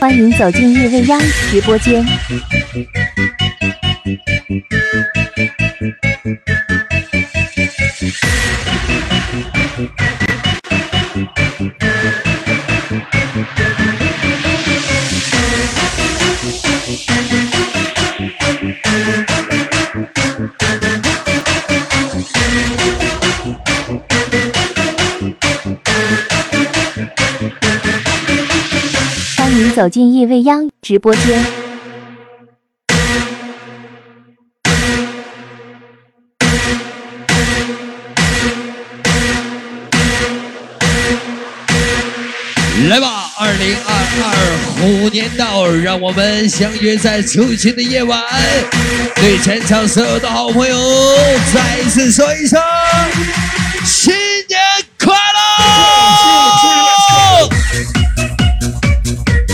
欢迎走进夜未央直播间。走进夜未央直播间。来吧，二零二二虎年到，让我们相约在初晴的夜晚。对全场所有的好朋友，再一次说一声新年快乐！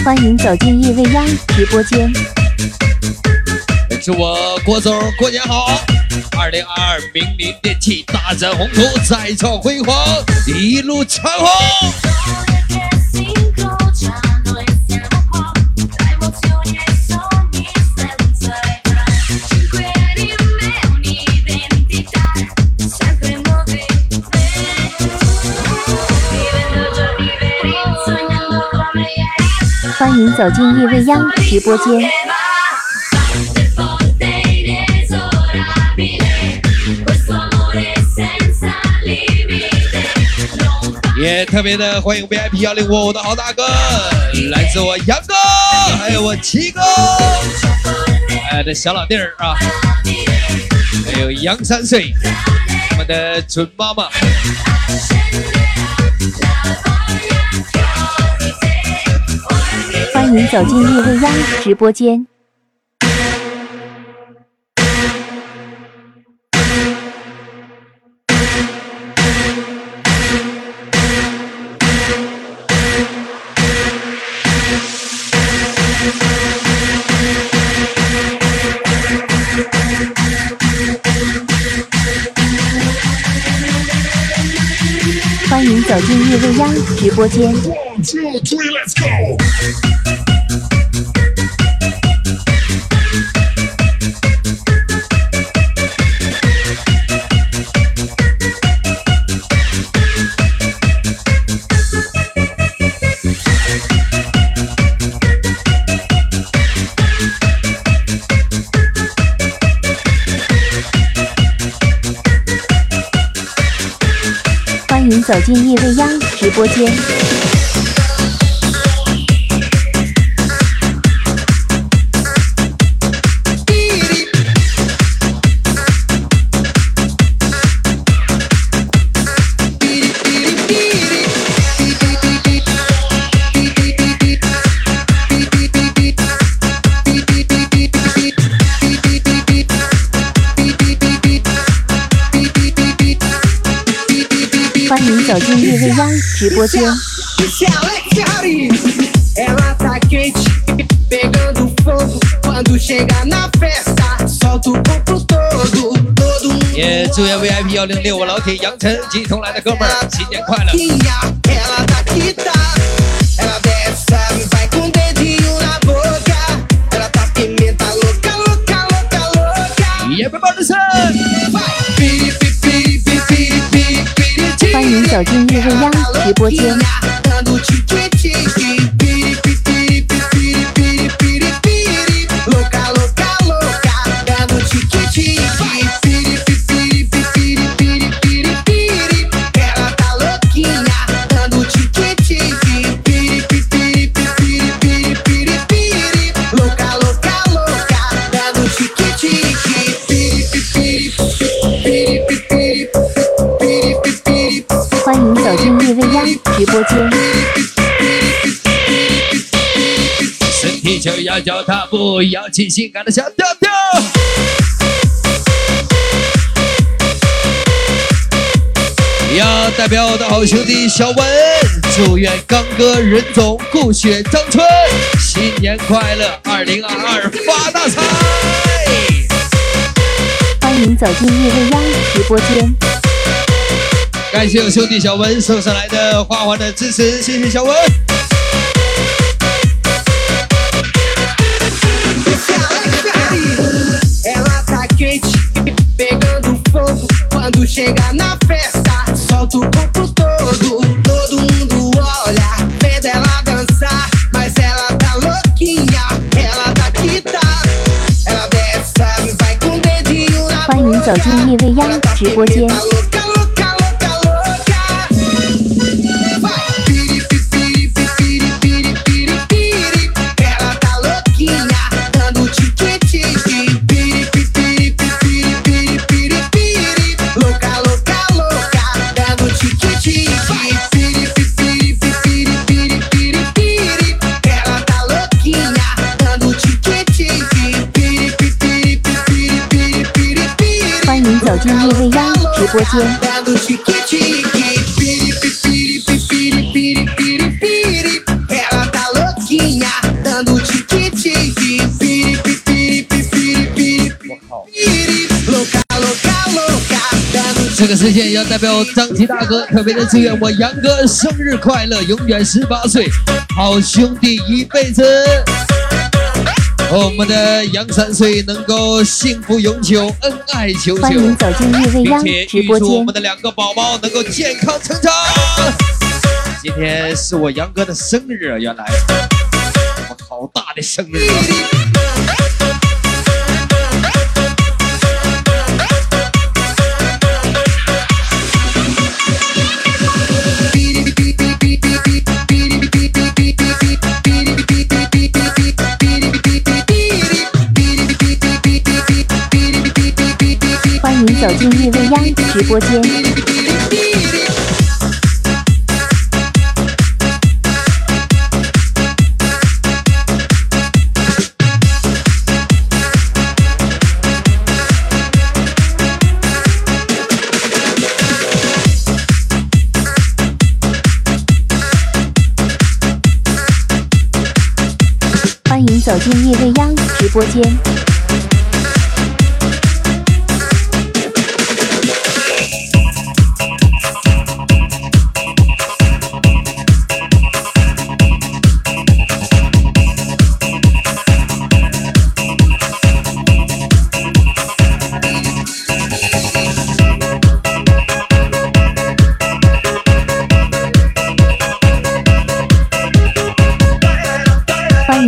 欢迎走进夜未央直播间。祝我郭总过年好！二零二二明年电器大展宏图，再创辉煌，一路长虹。欢迎走进夜未央直播间。也特别的欢迎 VIP 幺零五我的好大哥，来自我杨哥，还有我七哥，哎，的小老弟儿啊，还有杨三岁，我们的准妈妈。欢迎走进夜未央直播间。欢迎走进夜未央直播间。走进夜未央直播间。走进叶未央直播间。也祝愿 VIP 幺零六我老铁杨晨及同来的哥们儿新年快乐。走进夜未央直播间。脚踏步，摇起性感的小调调。要代表我的好兄弟小文，祝愿刚哥、任总、顾雪、张春新年快乐，二零二二发大财！欢迎走进夜未央直播间。感谢我兄弟小文送上来的花花的支持，谢谢小文。chega na festa, solta o corpo todo. Todo mundo olha, vendo ela dançar. Mas ela tá louquinha, ela tá que tá. Ela desce, sabe, vai com o dedinho na 欢迎走进夜未央直播间。 Louca, dando 这个时间要代表张提大哥特别的祝愿我杨哥生日快乐，永远十八岁，好兄弟一辈子。我们的杨三岁能够幸福永久，恩爱久久，欢迎走进夜未央直播间我们。的两个宝宝能够健康成长。今天是我杨哥的生日啊，原来我好大的生日啊！进夜未央直播间。欢迎走进夜未央直播间。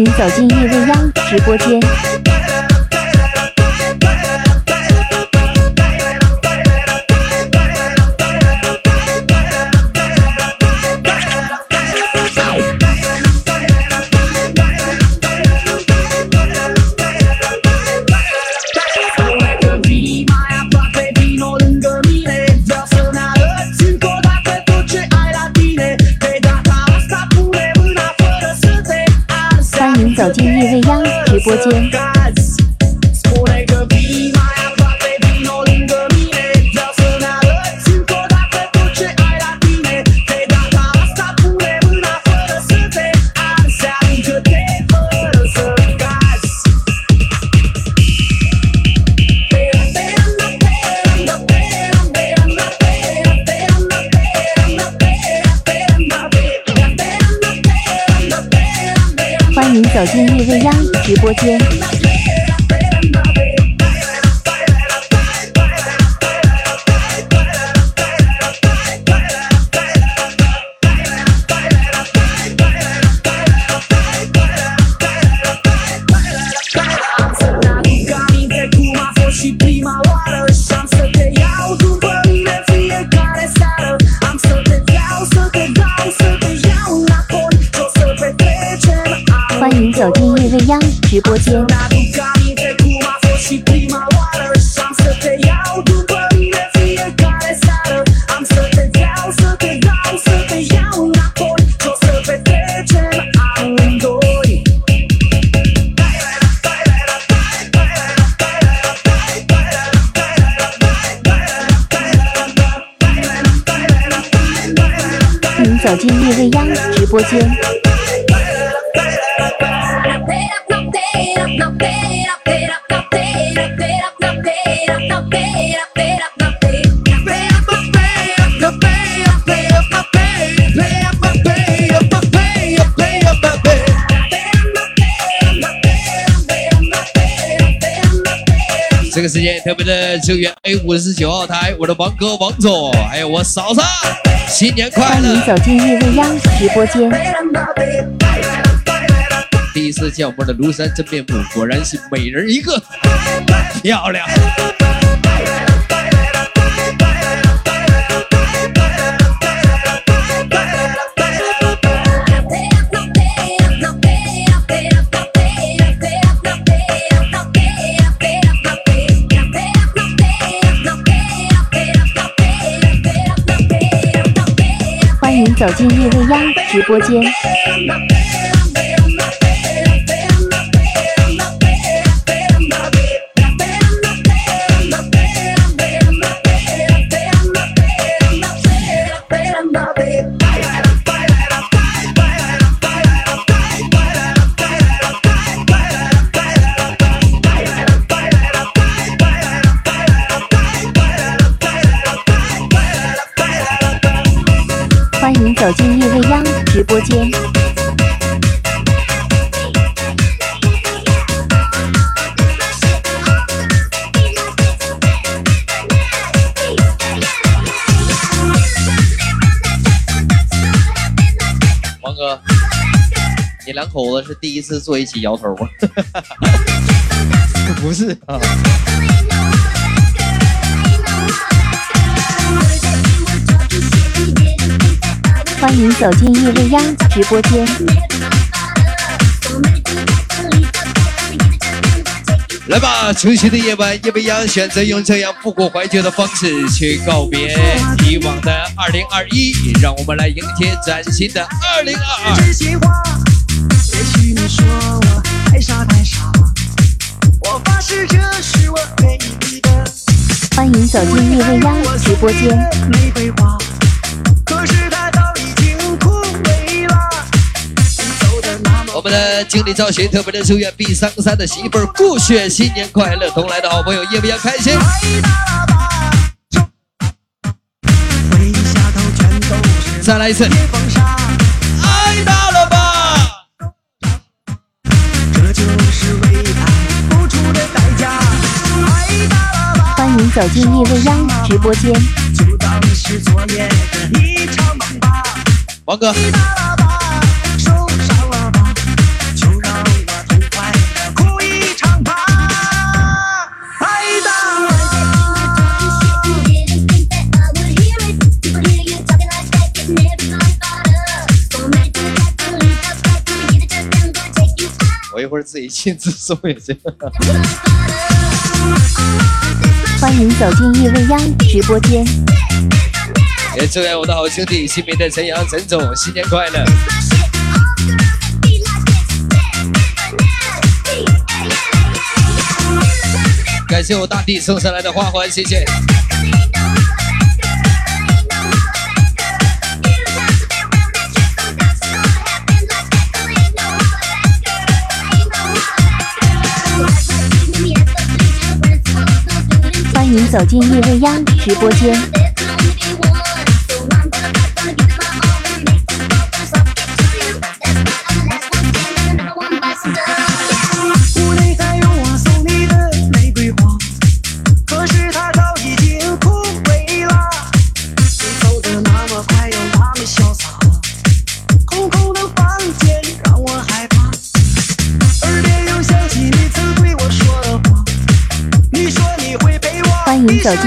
走进夜未央直播间。走进叶未央直播间。时间特别的祝愿 A 五十九号台我的王哥王总，还有我嫂嫂，新年快乐欢迎！走进夜未央直播间。第一次见我们的庐山真面目，果然是美人一个，漂亮。走进夜未央直播间。直播间。王哥，你两口子是第一次坐一起摇头吗？不是啊，欢迎走进夜未央直播间。来吧，除夕的夜晚，叶未央选择用这样复古怀旧的方式去告别以往的二零二一，让我们来迎接崭新的二零二二。真心话，也许你说我太傻太傻，我发誓这是我唯一的欢迎走进夜未央直播间。玫瑰花，可是我们的经理赵寻特别的祝愿 B 三三的媳妇儿顾雪新年快乐，同来的好朋友叶未央开心。再来一次，夜风沙，爱大了吧？这就是为爱付出的代价。太大了吧，欢迎走进夜未央直播间。就当是昨夜的一场梦吧。王哥，会儿自己亲自送也行。欢迎走进夜未央直播间。也祝愿我的好兄弟新民的陈阳陈总新年快乐。感谢我大弟送上来的花环，谢谢。走进叶未央直播间。太大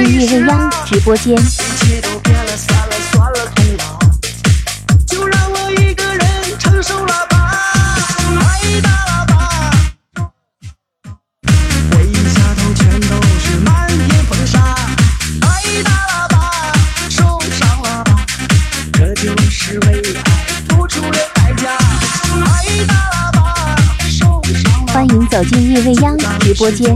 了吧，受伤了吧。欢迎走进夜未央直播间。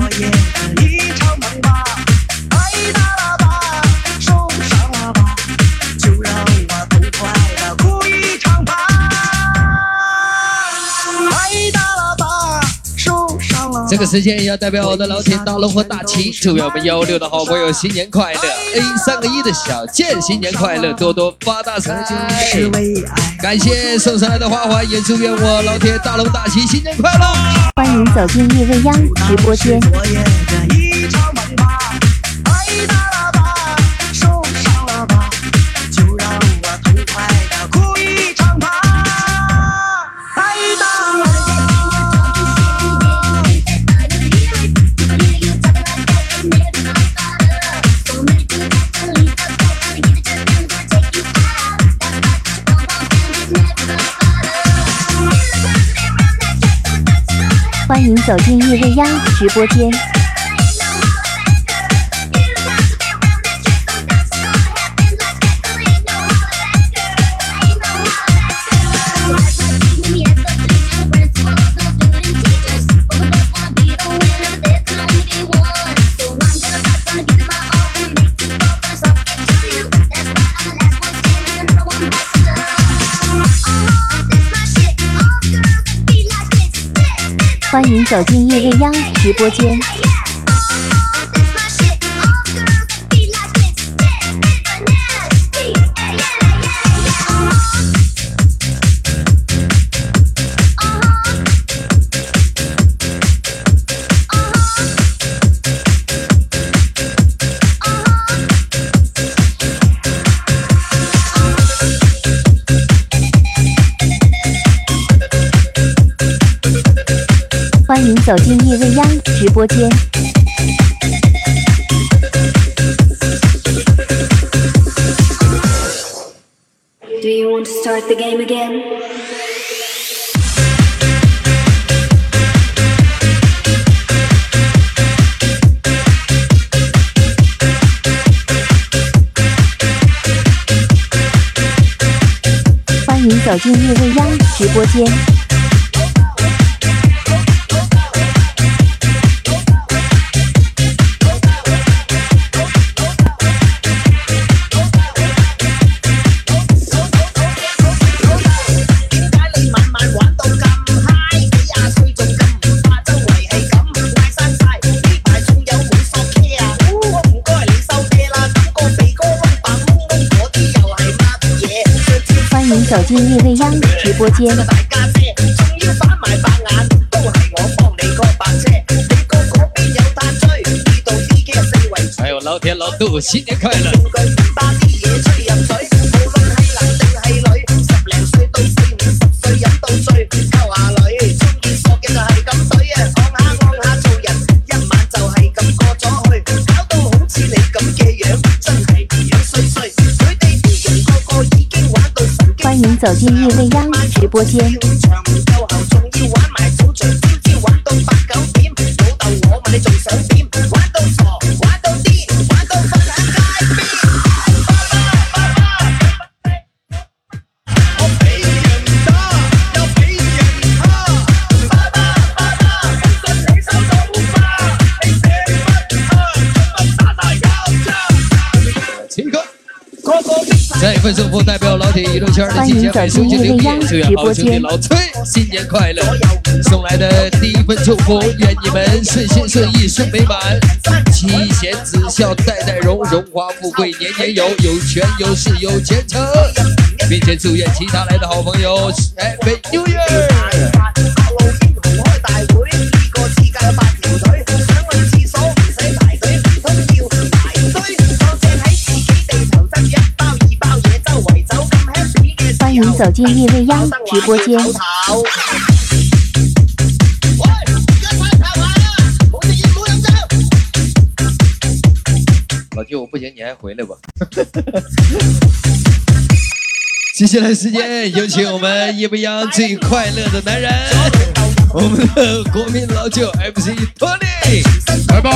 这个时间也要代表我的老铁大龙和大齐，祝愿我们幺六的好朋友新年快乐！A 三个一的小健新年快乐，多多发大财！感谢送上来的花环，也祝愿我老铁大龙大齐新年快乐！欢迎走进夜未央直播间。欢迎走进叶未央直播间。欢迎走进夜未央直播间。走进叶未央直播间。Do you want to start the game again? 欢迎走进叶未央直播间。走进叶未央直播间。还有老铁老杜，新年快乐！走進夜未央直播間。場唔夠喉，仲要玩埋早場，朝朝玩老铁娱乐圈的金姐妹兄弟刘烨，祝愿好兄弟老崔新年快乐！送来的第一份祝福，愿你们顺心顺意顺美满，妻贤子孝代代荣，荣华富贵年年有，有权有势有前程，并且祝愿其他来的好朋友 Happy New Year！走进夜未央直播間。頭喂，一齊跑下啦！冇食煙冇飲酒。老舅，不行，你还回来吧。接下来时间有请我们夜未央最快乐的男人，我们的国民老舅 MC 托尼。来吧，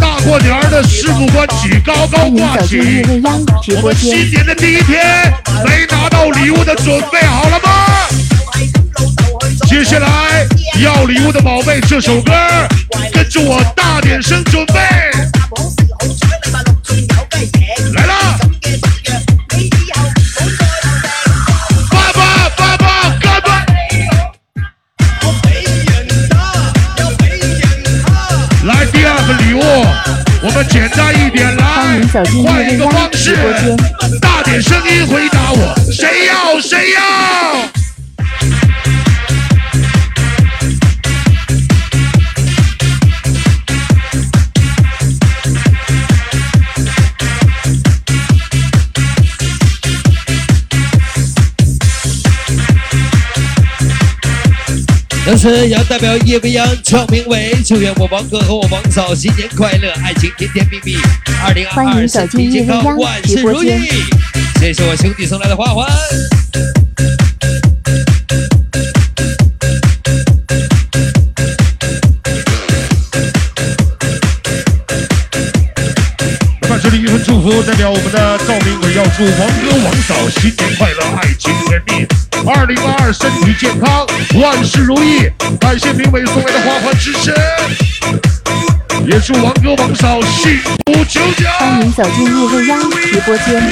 大过年的，师傅官旗高高挂起。我们新。年的第一天，没拿到礼物的准备好了吗？接下来要礼物的宝贝，这首歌跟着我大点声，准备。来啦！物，我们简单一點來歡迎走進夜換一个方式大点声音回答我，谁要谁要？同时要代表叶未央、创明伟，祝愿我王哥和我王嫂新年快乐，爱情甜甜蜜蜜，二零二二身体健康，万事如意直播间。这是我兄弟送来的花环。祝福代表我们的赵明伟，要祝王哥王嫂新年快乐，爱情甜蜜，二零二二身体健康，万事如意。感谢明伟送来的花环支持，也祝王哥王嫂幸福久久。欢迎走进叶未央直播间。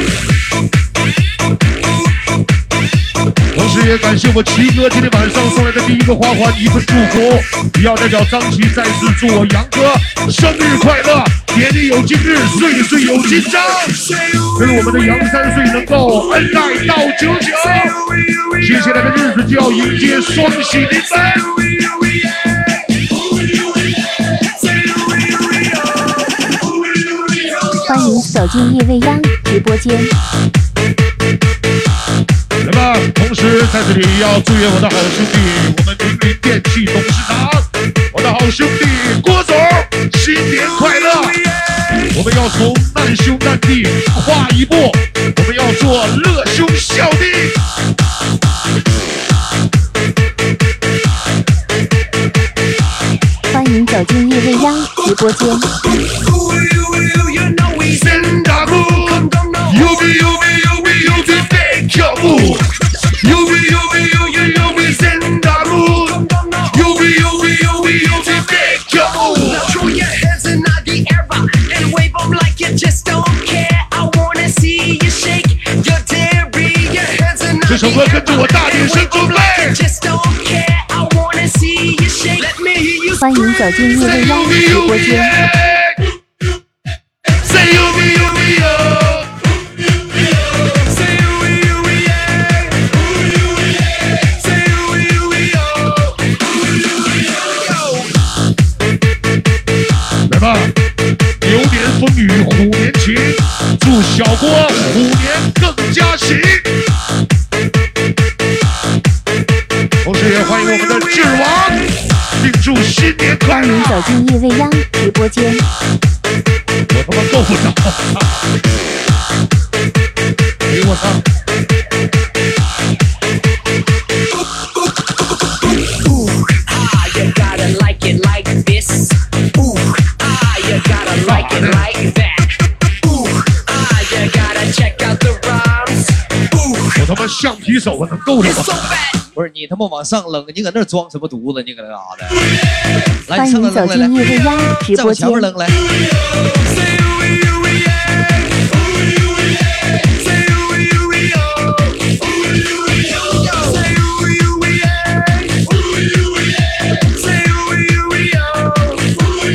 同时也感谢我齐哥今天晚上送来的第一个花环，一份祝福。要代表张琪再次祝我杨哥生日快乐，年年有今日，岁岁有今朝。跟我们的杨三岁能够恩爱到九九。接下来的日子就要迎接双喜临门。欢迎走进夜未央直播间。那么，同时在这里要祝愿我的好兄弟，我们明林电器董事长，我的好兄弟郭总，新年快乐！我们要从难兄难弟跨一步，我们要做乐兄孝弟。欢迎走进夜未央直播间。飞跳步，有比有比有比有比真大步，有比有比有比有比飞跳步。Throw your hands in the air and wave them like you just don't care. I wanna see you shake your dairy. Your hands in 这首歌跟着我大点声准备。just don't care. I wanna see you shake. Let me hear you 欢迎走进夜未央直播间。我他妈橡皮手，我能够着吗.不是你他妈往上扔，你搁那儿装什么犊子？你搁那嘎达？来，欢你上迎走那扔来来，进夜未央直再播间往前面。扔来。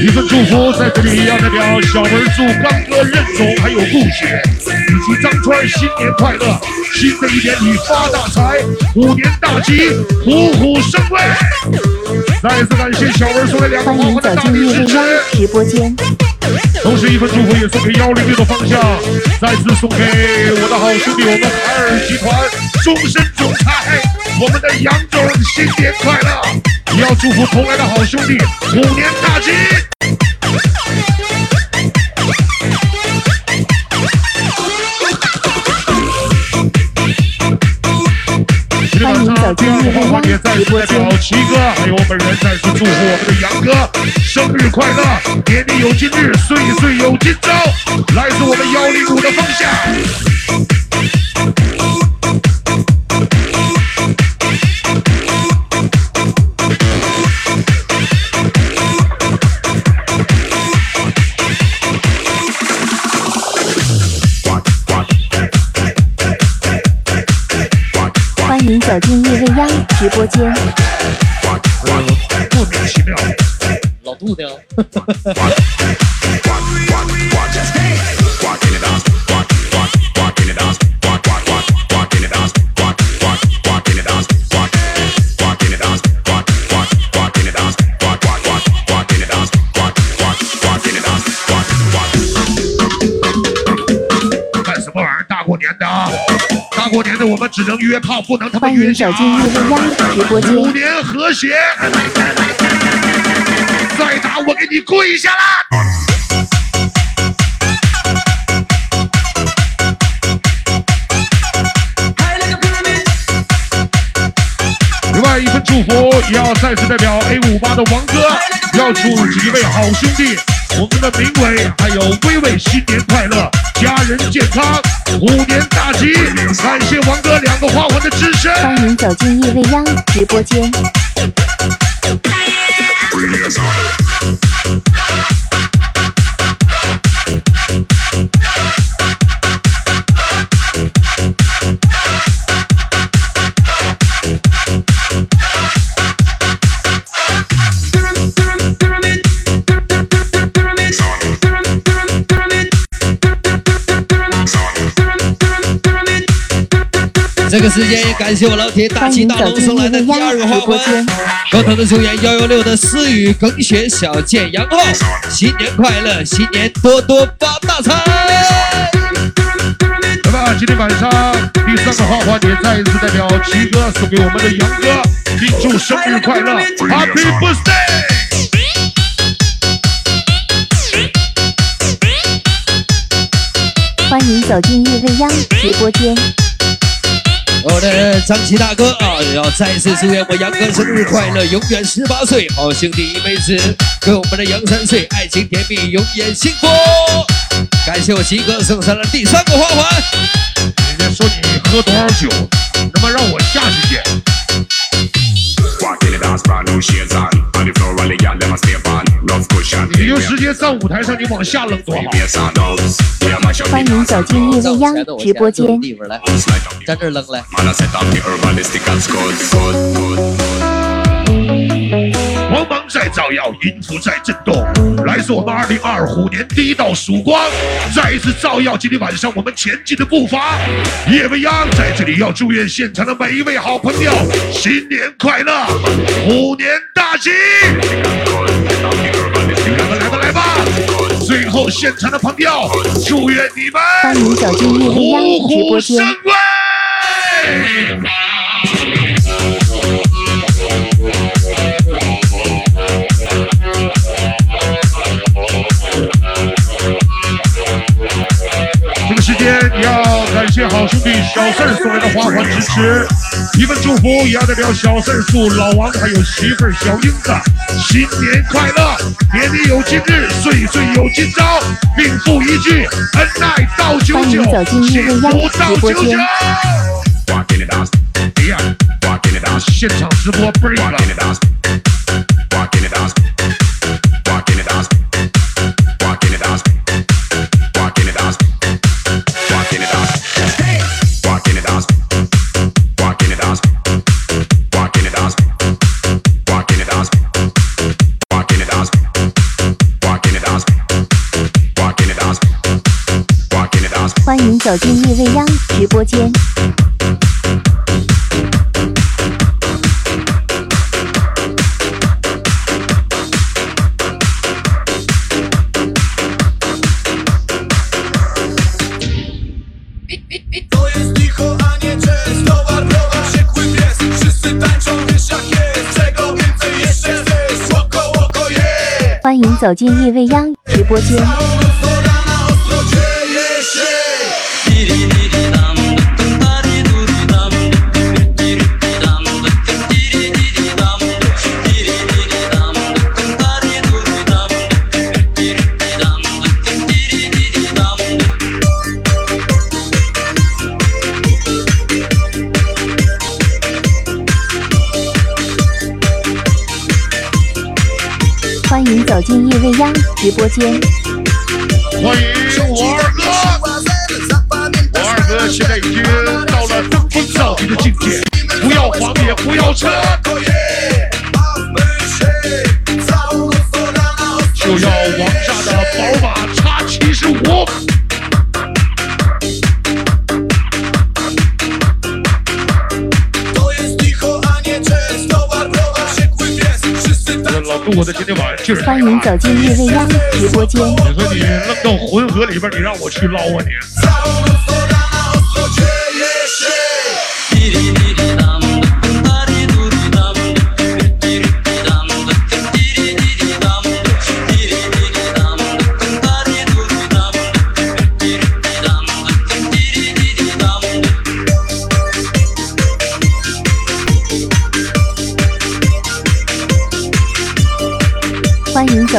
一份祝福在这里要代表小文祝刚哥、任总还有顾雪以及张川新年快乐，新的一年里发大财，虎年大吉，虎虎生威。再次感谢小文送来两个欢迎花环的大走进夜力支持。直播间。同时，一份祝福也送给幺零六的方向，再次送给我的好兄弟，我们海尔集团终身总裁，我们的杨总，新年快乐！也要祝福同来的好兄弟，虎年大吉！今天晚上第二个花环也再次代表七哥还有我本人再次祝福我们的杨哥生日快乐，年年有今日，岁岁有今朝。来自我们幺零五的方向。欢迎走进夜未央直播间。莫名其妙。老杜呢？大过年的，我们只能约炮，不能他妈欢迎约架走。进夜未央直播虎间。年和谐，再打我给你跪下啦！另外一份祝福，也要再次代表 A 五八的王哥，要祝几位好兄弟我们的明伟还有微伟新年快乐，家人健康，虎年大吉！感谢王哥两个花环的支持。欢迎走进夜未央直播间。这个时间也感谢我老铁大欢气大龙送来的第二个花环直播间。。高头的球员幺幺六的思雨耿雪小健杨浩，新年快乐，新年多多发大财！那么今天晚上第三个花环也再一次代表七哥送给我们的杨哥，庆祝生日快乐，Happy Birthday！欢迎走进夜未央直播间。我的张琪大哥啊，要再次祝愿我杨哥生日快乐，永远十八岁，好兄弟一辈子，跟我们的杨三岁爱情甜蜜，永远幸福。感谢我吉哥送上了第三个花环。人家说你喝多少酒，他妈让我下去捡。你就直接在舞台上，你往下扔多好。欢迎走进夜未央直播间。光芒在照耀，音符在震动，来自我们二零二虎年第一道曙光，再一次照耀今天晚上我们前进的步伐。叶未央在这里要祝愿现场的每一位好朋友新年快乐，虎年大吉！来吧来吧来吧！最后现场的朋友，祝愿你们欢迎走进夜未央虎虎直播间生。威！要感谢好兄弟小四儿送来的花环支持，一份祝福也要代表小四儿祝老王还有媳妇儿小英子新年快乐，年年有今日，岁岁有今朝，并附一句恩爱到九九幸福到直播间九九。Walk in the dance, 哎呀，walk in the dance, 现场直播倍儿 walk 欢迎走进夜未央直播间。欢迎走进夜未央直播间。欢迎走进夜未央直播间。欢迎我二哥，我二哥现在已经到了登峰造极的境界，不要黄也不要车，就要王炸的宝马叉七十五。老杜，我在今天晚上欢迎走进夜未央直播间。你说你扔到浑河里边，你让我去捞啊你！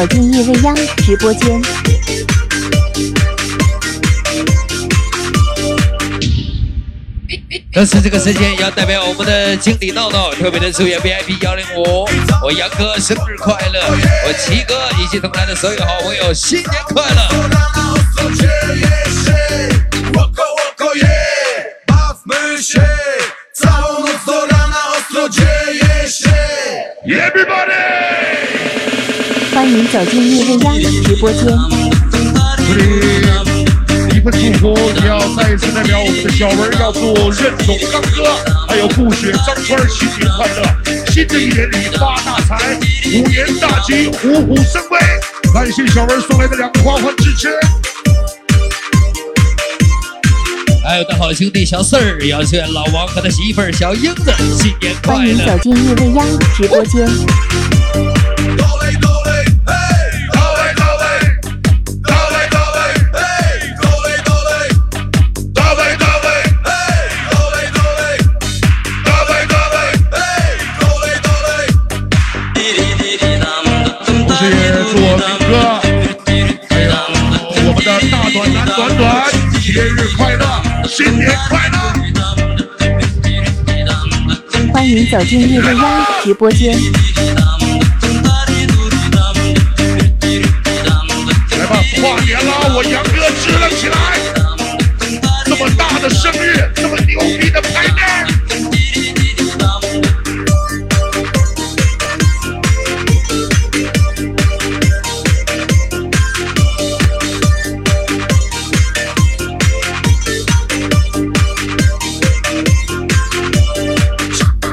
走进夜未央直播间。但是这个时间要代表我们的经理闹闹，特别的祝愿 VIP 幺零五，我杨哥生日快乐，我齐哥以及同台的所有好朋友新年快乐。Everybody，欢迎走进叶未央直播间。这里一份祝福也要再一次代表我们的小文要祝任总刚哥，还有顾雪、张川新年快乐，新的一年里发大财，虎年大吉，虎虎生威。感谢小文送来的两个花环支持。还有我的好兄弟小四儿，要祝愿老王和他媳妇儿小英子新年快乐欢迎走。进叶未央直播间。迎走进夜未央直播间。来吧，跨年了，我杨哥支棱起来！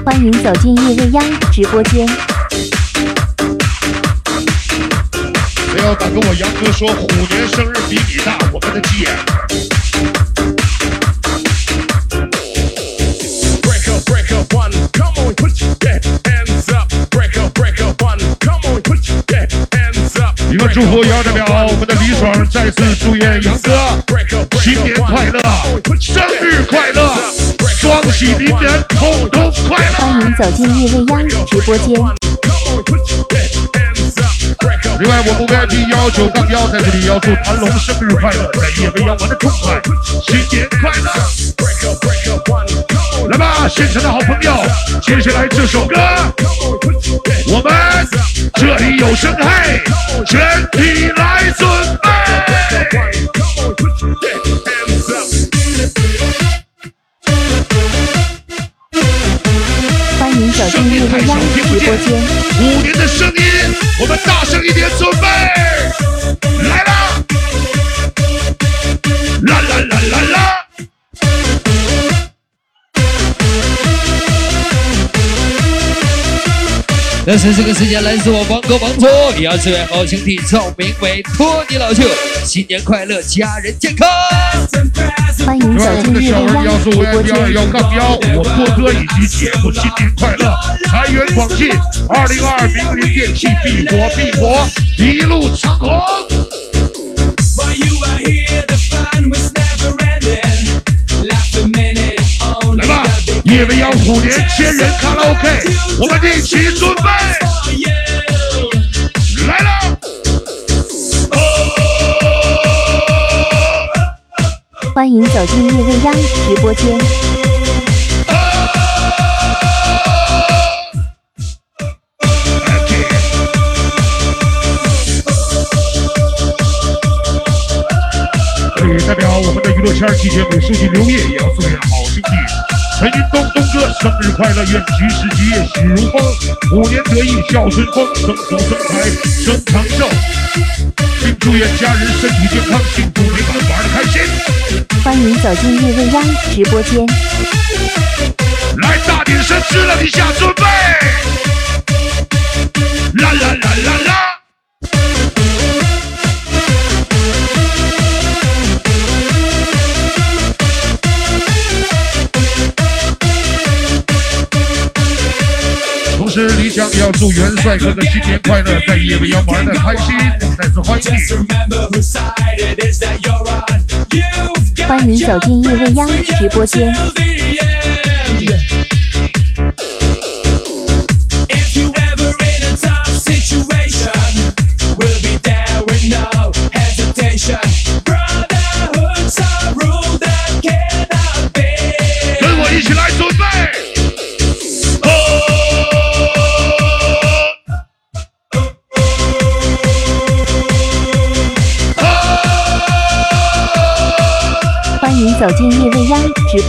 欢迎走进夜未央直播间。不要敢跟我杨哥说虎年生日比你大，我们的急眼。一个祝福也要代表我们的李爽再次祝愿杨哥新年快乐，生日快乐，双喜临门，通通快乐。欢迎走进夜未央直播间。另外，我们 VIP 幺九杠幺在这里要祝谭龙生日快乐，在夜未央玩的痛快，新年快乐！来吧，现场的好朋友，接下来这首歌，我们这里有声嘿，全体来准备。欢迎走进叶未央直播间。五年的声音，我们大声一点，准备但是这个时间来自我王哥王总，也要祝愿好兄弟赵明伟、托尼老舅新年快乐，家人健康。欢迎另外，走我们的进小文要祝央直播 VIP 二。幺杠幺，我波哥以及姐夫新年快乐，财源广进，二零二二明年电器必火必火，一路长虹。夜未央虎年千人卡拉 OK，我们一起准备来了。欢迎走进夜未央直播间。这里代表我们的娱乐圈纪检委书记刘烨，也要送给好兄弟陈云东东哥生日快乐，愿吉时吉夜喜如风，虎年得意笑春风，生福生财生长寿，并祝愿家人身体健康，幸福美满，玩的开心。欢迎走进叶未央直播间。来，大点声，支棱一下，准备！啦啦啦啦啦！时离想，要祝元帅哥哥新年快乐，在夜未要玩的开心，再次欢迎。欢迎走进夜未央直播间。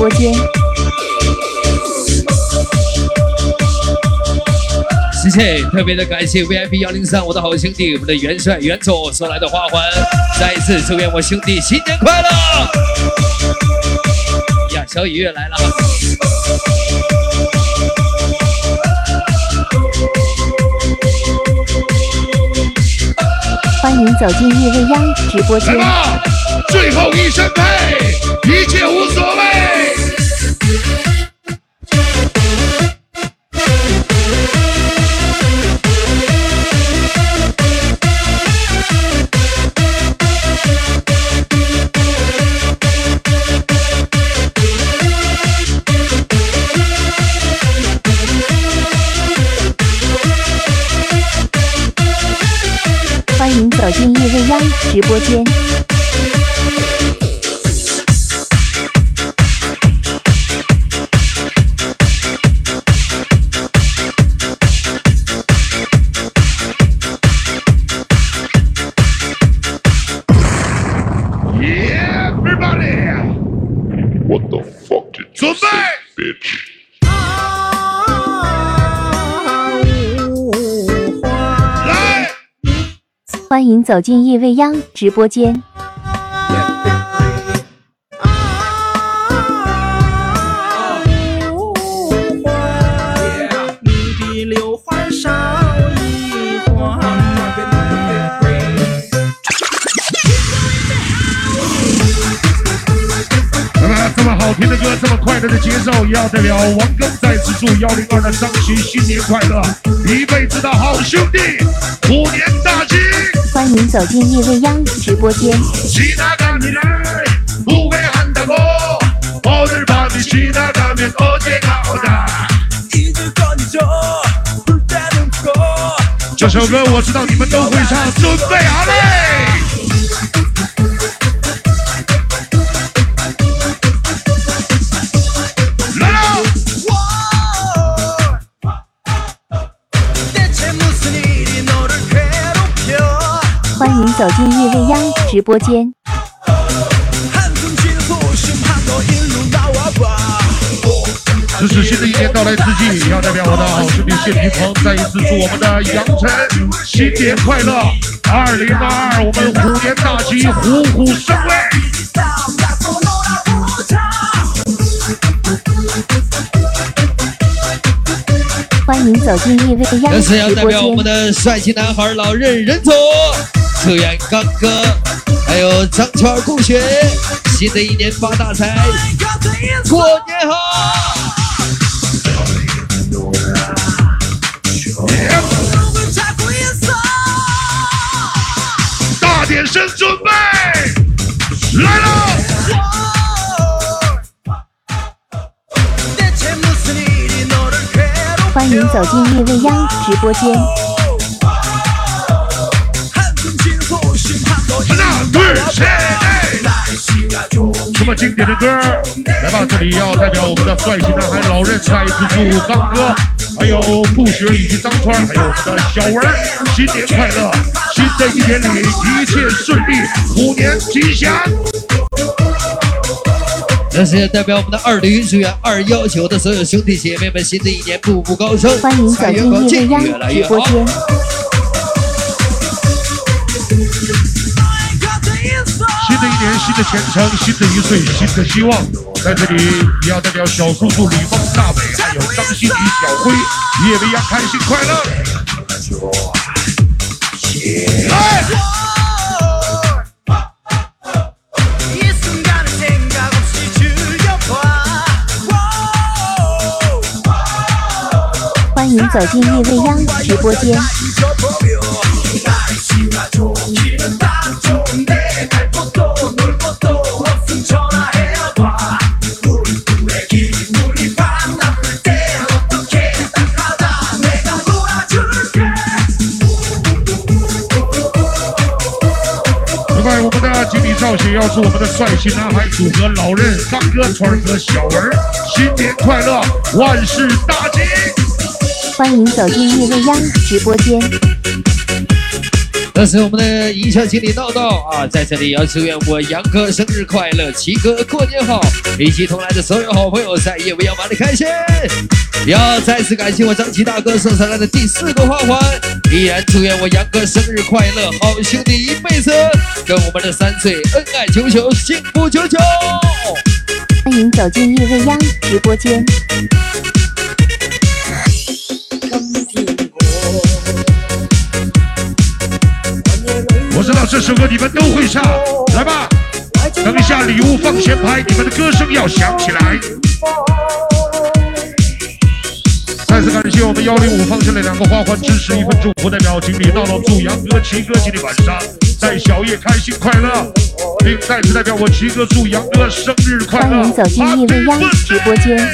播间。谢谢，特别的感谢 VIP 幺零三我的好兄弟，我们的元帅元总送来的花环，再一次祝愿我兄弟新年快乐！呀，小雨月来了哈。欢迎走进夜未央直播间。最后一声呸，一切无所谓。直播间。迎走进夜未央直播间。你的刘海少一环。那么这么好听的歌，这么快乐的节奏，也要代表王庚再次祝幺零二的张琪新年快乐，一辈子的好兄弟，虎年大吉请走进夜未央直播间。这首歌我知道你们都会唱，准备好了。走进叶未央直播间。此时新的一年到来之际，要代表我的好兄弟谢霆锋再一次祝我们的杨晨新年快乐！二零二二，我们虎年大吉，虎虎生威！欢迎走进叶未央直播间。再次要代表我们的帅气男孩老任任总。可远刚哥，还有张超顾雪，新的一年发大财，过年好。点声准备来了。欢迎走进叶未央直播间。那对谁？这么经典的歌，来吧！这里要代表我们的帅气男孩老任再一次祝刚哥，还有顾雪以及张川，还有我们的小文新年快乐！新的一年里一切顺利，虎年吉祥！那是代表我们的二驴，组员二幺九的所有兄弟姐妹们，新的一年步步高升，欢迎走财源进广进，夜未央越来越好。直播间。新的前程，新的一岁，新的希望。在这里也要代表小叔叔李梦、大美，还有张欣怡、小辉，夜未央开心快乐。来。欢迎走进叶未央直播间。赵雪要是我们的帅气男孩组合老任、刚哥、川哥、小文新年快乐，万事大吉！欢迎走进夜未央直播间。这是我们的营销经理闹闹啊，在这里要祝愿我杨哥生日快乐，齐哥过年好，以及同来的所有好朋友在夜未央玩的开心。要再次感谢我张琪大哥送上来的第四个花环，依然祝愿我杨哥生日快乐，好兄弟一辈子，跟我们的三岁恩爱久久，幸福久久。欢迎走进夜未央直播间。知道这首歌你们都会唱，来吧！等一下礼物放前排，你们的歌声要响起来。再次感谢我们幺零五放生的两个花环支持，一份祝福代表经理闹闹祝杨哥、齐哥今天晚上在小夜开心快乐，并再次代表我齐哥祝杨哥生日快乐。欢迎走进夜未央直播间。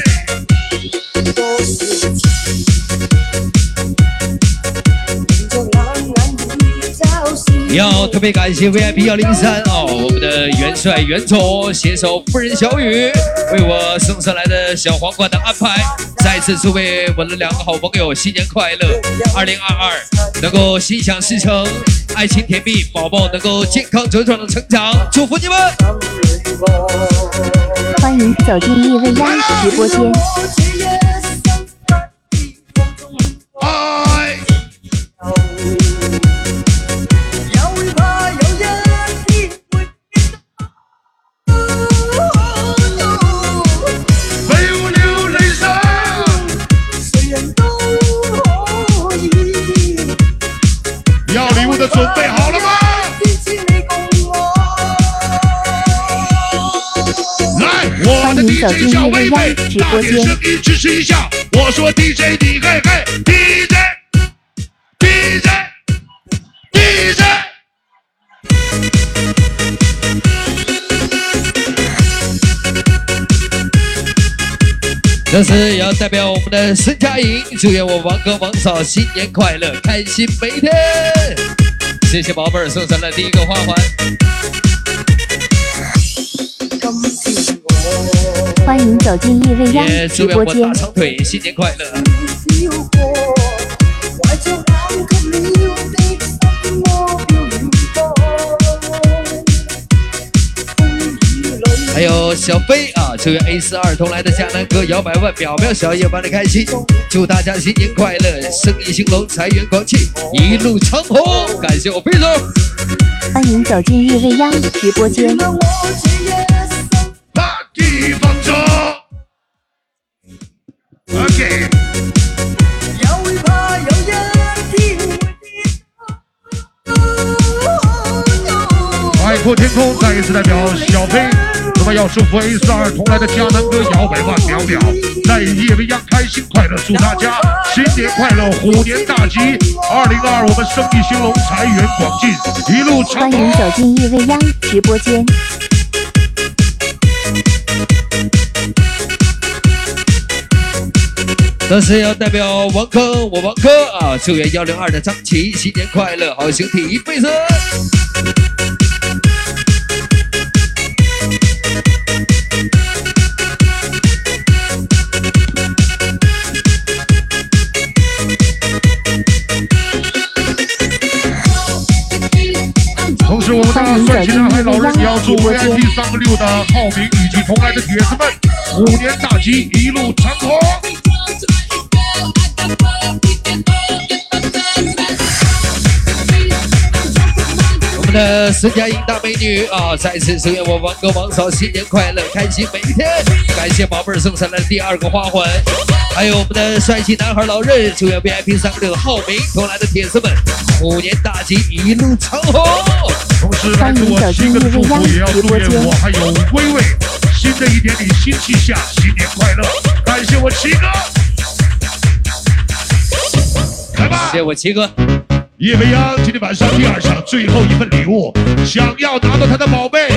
要特别感谢 VIP 幺零三哦，我们的元帅袁总携手夫人小雨为我送上来的小皇冠的安排，再次祝为我的两个好朋友新年快乐，二零二二能够心想事成，爱情甜蜜，宝宝能够健康茁壮的成长，祝福你们！欢迎走进叶未央直播间。爱。准备好了吗？来，我的欢迎走 DJ 进小夜未央妹妹，大点声音支持一下。我说 DJ 你嘿嘿，DJ DJ DJ。这是要代表我们的孙佳莹，祝愿我王哥王嫂新年快乐，开心每一天。谢谢宝贝儿送上的第一个花环。欢迎走进夜未央也祝愿我直播间大。长腿新年快乐。还有小飞啊，祝愿 A 四二同来的迦南哥摇摆万，秒秒小夜玩的开心，祝大家新年快乐，生意兴隆，财源广进，一路长虹。感谢我飞总。欢迎走进夜未央直播间。大地方走。OK，海阔天空再一次代表小飞，那么要祝福 A 四二同来的迦南哥摇百万秒秒，在夜未央开心快乐，祝大家新年快乐，虎年大吉，二零二二我们生意兴隆，财源广进，一路长欢迎。走进夜未央直播间。这是要代表王哥，我王哥啊，祝愿幺零二的张琪新年快乐，好兄弟一辈子。VIP 三个六的浩明以及同来的铁子们虎年大吉，一路长虹。我们的孙佳莹大美女啊，再次祝愿我王哥王嫂新年快乐，开心每一天。感谢宝贝儿送上来的第二个花环，还有我们的帅气男孩老任，祝愿 VIP 三个六浩明同来的铁子们虎年大吉，一路长虹。同时，来自我七个的祝福，也要祝愿我还有微微新的一年里新气象，新年快乐！感谢我七哥，来吧谢！谢我七哥。叶未央今天晚上第二场最后一份礼物，想要拿到他的宝贝，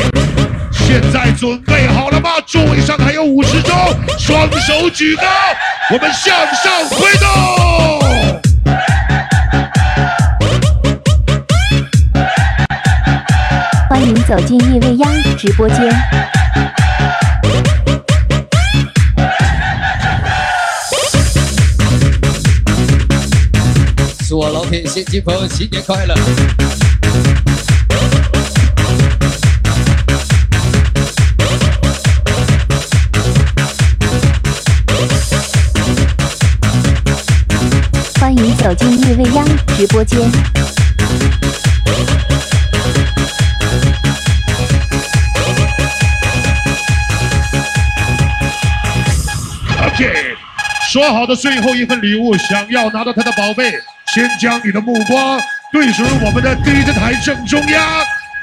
现在准备好了吗？座位上还有五十周，双手举高，我们向上挥动。欢迎走进夜未央直播间。祝我老铁新朋友新年快乐。欢迎走进夜未央直播间。说好的最后一份礼物，想要拿到他的宝贝，先将你的目光对准我们的 DJ 台正中央，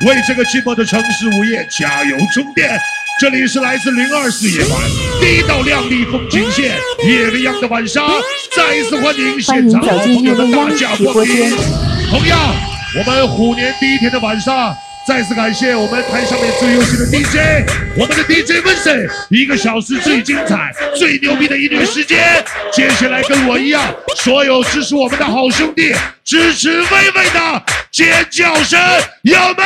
为这个寂寞的城市午夜加油充电。这里是来自零二四夜晚第一道亮丽风景线，夜未央的晚上，再一次欢迎现场好朋友的大驾光临。同样，我们虎年第一天的晚上，再次感谢我们台上面最优秀的 DJ，我们的 DJ v i n c e n 一个小时最精彩、最牛逼的音乐时间。接下来跟我一样，所有支持我们的好兄弟，支持薇薇的尖叫声，有没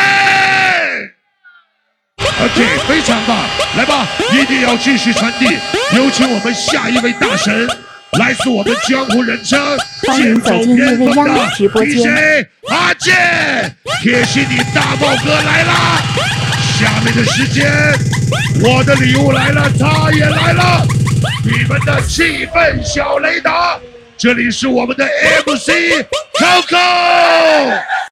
？OK，非常棒，来吧，一定要继续传递。有请我们下一位大神，来自我们江湖人称欢迎走进夜未央直播间 DJ 阿健，铁心你大炮哥来啦！下面的时间，我的礼物来了，他也来了，你们的气氛小雷达，这里是我们的 MC Coco。